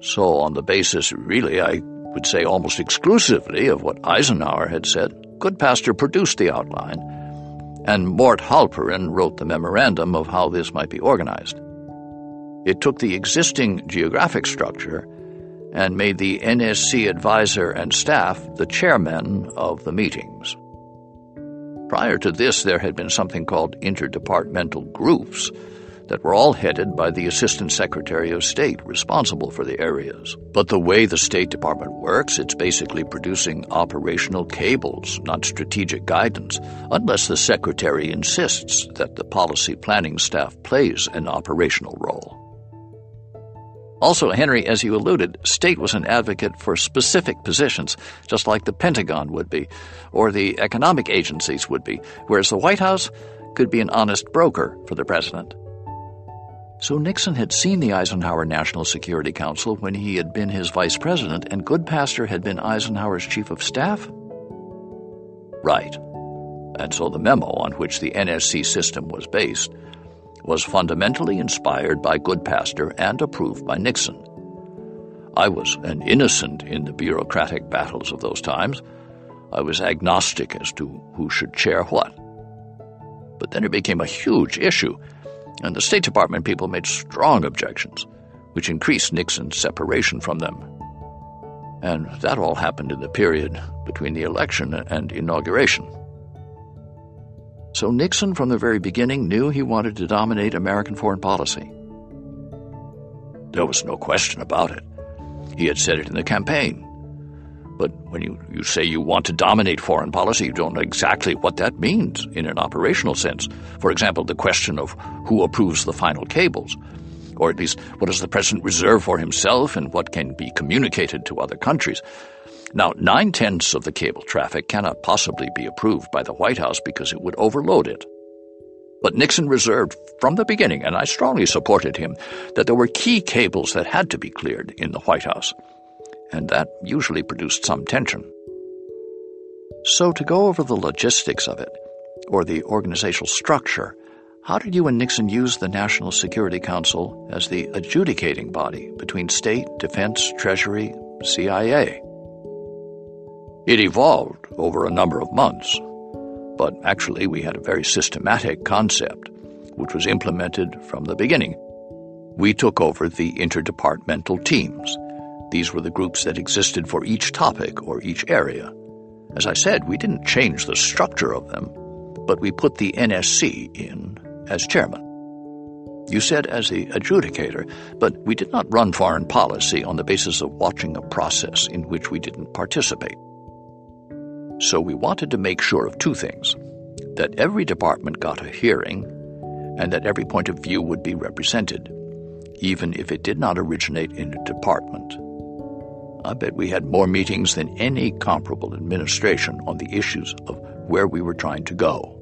so on the basis, really, I would say almost exclusively, of what Eisenhower had said, Goodpaster produced the outline and Mort Halperin wrote the memorandum of how this might be organized. It took the existing geographic structure and made the NSC advisor and staff the chairmen of the meetings. Prior to this, there had been something called interdepartmental groups that were all headed by the Assistant Secretary of State responsible for the areas. But the way the State Department works, it's basically producing operational cables, not strategic guidance, unless the Secretary insists that the policy planning staff plays an operational role. Also, Henry, as you alluded, State was an advocate for specific positions, just like the Pentagon would be, or the economic agencies would be, whereas the White House could be an honest broker for the President. So Nixon had seen the Eisenhower National Security Council when he had been his vice president and Goodpaster had been Eisenhower's chief of staff? Right. And so the memo on which the NSC system was based was fundamentally inspired by Goodpaster and approved by Nixon. I was an innocent in the bureaucratic battles of those times. I was agnostic as to who should chair what. But then it became a huge issue and the State Department people made strong objections, which increased Nixon's separation from them. And that all happened in the period between the election and inauguration. So Nixon, from the very beginning, knew he wanted to dominate American foreign policy. There was no question about it. He had said it in the campaign. But when you, you say you want to dominate foreign policy, you don't know exactly what that means in an operational sense. For example, the question of who approves the final cables, or at least what does the president reserve for himself and what can be communicated to other countries. Now, nine tenths of the cable traffic cannot possibly be approved by the White House because it would overload it. But Nixon reserved from the beginning, and I strongly supported him, that there were key cables that had to be cleared in the White House and that usually produced some tension. So, to go over the logistics of it, or the organizational structure, how did you and Nixon use the National Security Council as the adjudicating body between state, defense, treasury, CIA? It evolved over a number of months. but actually we had a very systematic concept, which was implemented from the beginning. We took over the interdepartmental teams. These were the groups that existed for each topic or each area. As I said, we didn't change the structure of them, but we put the NSC in as chairman. You said as the adjudicator, but we did not run foreign policy on the basis of watching a process in which we didn't participate. So we wanted to make sure of two things that every department got a hearing and that every point of view would be represented, even if it did not originate in a department. I bet we had more meetings than any comparable administration on the issues of where we were trying to go.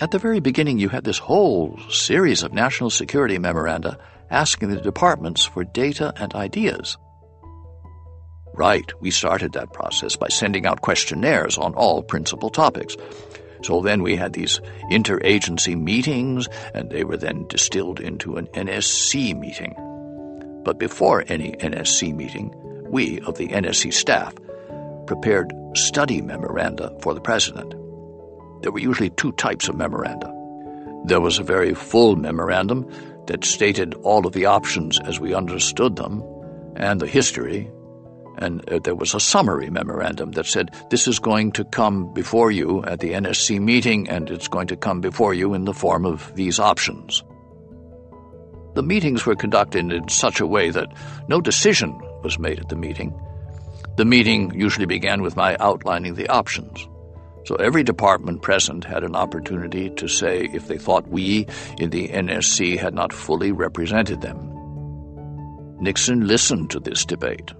At the very beginning, you had this whole series of national security memoranda asking the departments for data and ideas. Right, we started that process by sending out questionnaires on all principal topics. So then we had these interagency meetings, and they were then distilled into an NSC meeting. But before any NSC meeting, we of the NSC staff prepared study memoranda for the President. There were usually two types of memoranda. There was a very full memorandum that stated all of the options as we understood them and the history, and uh, there was a summary memorandum that said, This is going to come before you at the NSC meeting, and it's going to come before you in the form of these options. The meetings were conducted in such a way that no decision was made at the meeting. The meeting usually began with my outlining the options. So every department present had an opportunity to say if they thought we in the NSC had not fully represented them. Nixon listened to this debate.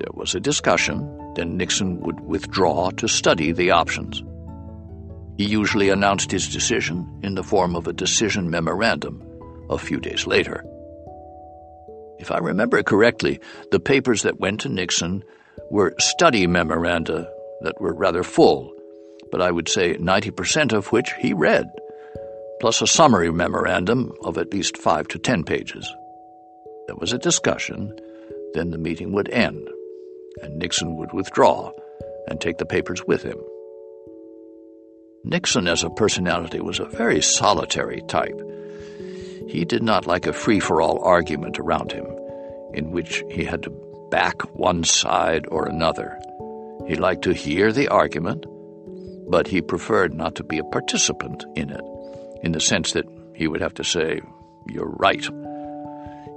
There was a discussion, then Nixon would withdraw to study the options. He usually announced his decision in the form of a decision memorandum a few days later. If I remember correctly, the papers that went to Nixon were study memoranda that were rather full but I would say 90% of which he read, plus a summary memorandum of at least five to ten pages. There was a discussion, then the meeting would end, and Nixon would withdraw and take the papers with him. Nixon as a personality was a very solitary type. He did not like a free for all argument around him, in which he had to back one side or another. He liked to hear the argument but he preferred not to be a participant in it, in the sense that he would have to say, You're right.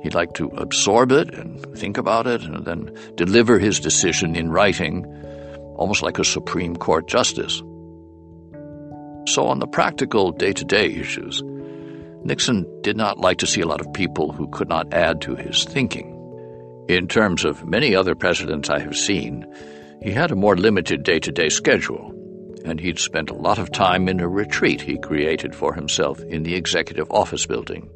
He'd like to absorb it and think about it and then deliver his decision in writing, almost like a Supreme Court justice. So, on the practical day to day issues, Nixon did not like to see a lot of people who could not add to his thinking. In terms of many other presidents I have seen, he had a more limited day to day schedule and he'd spent a lot of time in a retreat he created for himself in the executive office building.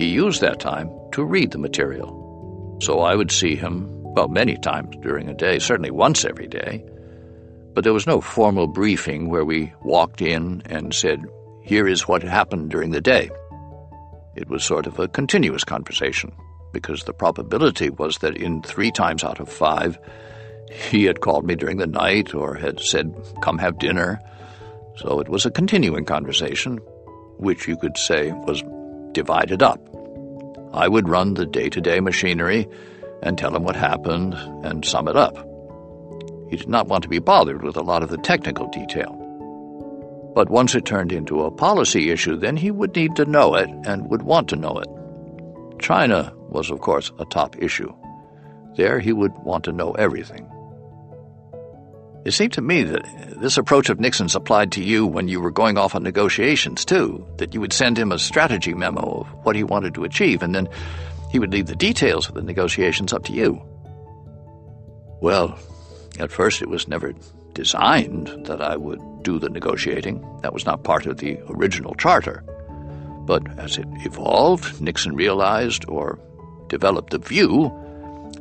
He used that time to read the material. So I would see him, well, many times during a day, certainly once every day. But there was no formal briefing where we walked in and said, Here is what happened during the day. It was sort of a continuous conversation, because the probability was that in three times out of five, he had called me during the night or had said, Come have dinner. So it was a continuing conversation, which you could say was divided up. I would run the day to day machinery and tell him what happened and sum it up. He did not want to be bothered with a lot of the technical detail. But once it turned into a policy issue, then he would need to know it and would want to know it. China was, of course, a top issue. There he would want to know everything. It seemed to me that this approach of Nixon's applied to you when you were going off on negotiations, too, that you would send him a strategy memo of what he wanted to achieve, and then he would leave the details of the negotiations up to you. Well, at first it was never designed that I would do the negotiating. That was not part of the original charter. But as it evolved, Nixon realized or developed the view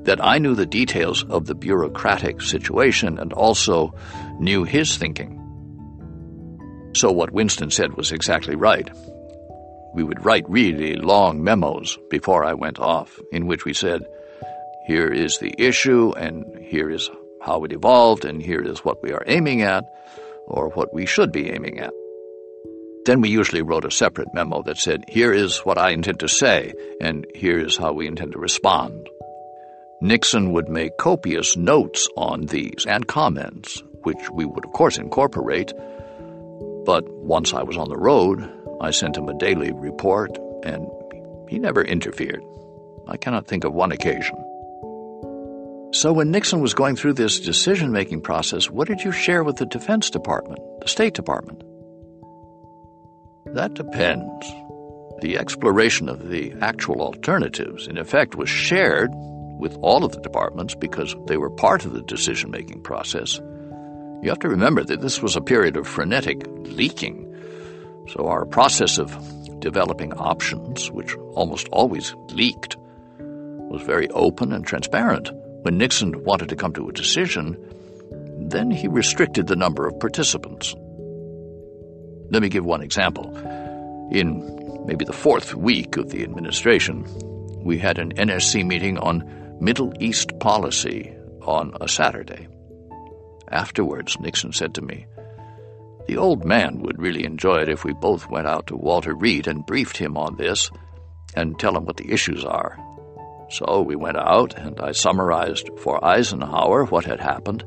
that I knew the details of the bureaucratic situation and also knew his thinking. So what Winston said was exactly right. We would write really long memos before I went off, in which we said, here is the issue, and here is how it evolved, and here is what we are aiming at, or what we should be aiming at. Then we usually wrote a separate memo that said, here is what I intend to say, and here is how we intend to respond. Nixon would make copious notes on these and comments, which we would, of course, incorporate. But once I was on the road, I sent him a daily report, and he never interfered. I cannot think of one occasion. So, when Nixon was going through this decision making process, what did you share with the Defense Department, the State Department? That depends. The exploration of the actual alternatives, in effect, was shared with all of the departments because they were part of the decision making process. You have to remember that this was a period of frenetic leaking. So, our process of developing options, which almost always leaked, was very open and transparent. When Nixon wanted to come to a decision, then he restricted the number of participants. Let me give one example. In maybe the fourth week of the administration, we had an NSC meeting on Middle East policy on a Saturday. Afterwards, Nixon said to me, The old man would really enjoy it if we both went out to Walter Reed and briefed him on this and tell him what the issues are. So we went out, and I summarized for Eisenhower what had happened,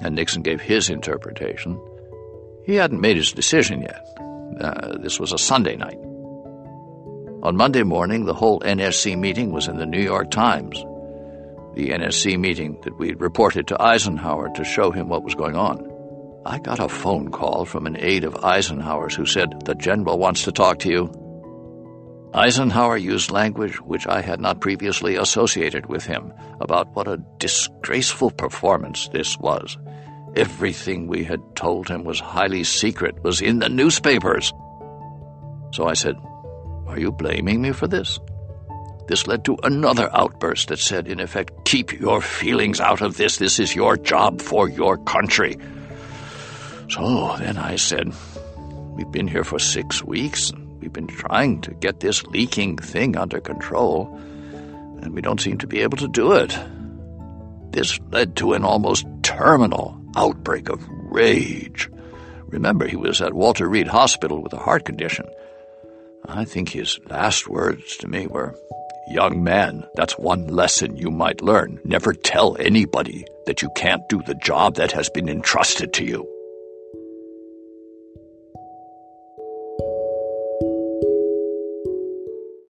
and Nixon gave his interpretation. He hadn't made his decision yet. Uh, this was a Sunday night. On Monday morning, the whole NSC meeting was in the New York Times. The NSC meeting that we'd reported to Eisenhower to show him what was going on. I got a phone call from an aide of Eisenhower's who said, The general wants to talk to you. Eisenhower used language which I had not previously associated with him about what a disgraceful performance this was. Everything we had told him was highly secret, was in the newspapers. So I said, Are you blaming me for this? This led to another outburst that said, in effect, Keep your feelings out of this. This is your job for your country. So then I said, We've been here for six weeks. We've been trying to get this leaking thing under control, and we don't seem to be able to do it. This led to an almost terminal outbreak of rage. Remember, he was at Walter Reed Hospital with a heart condition. I think his last words to me were, Young man, that's one lesson you might learn. Never tell anybody that you can't do the job that has been entrusted to you.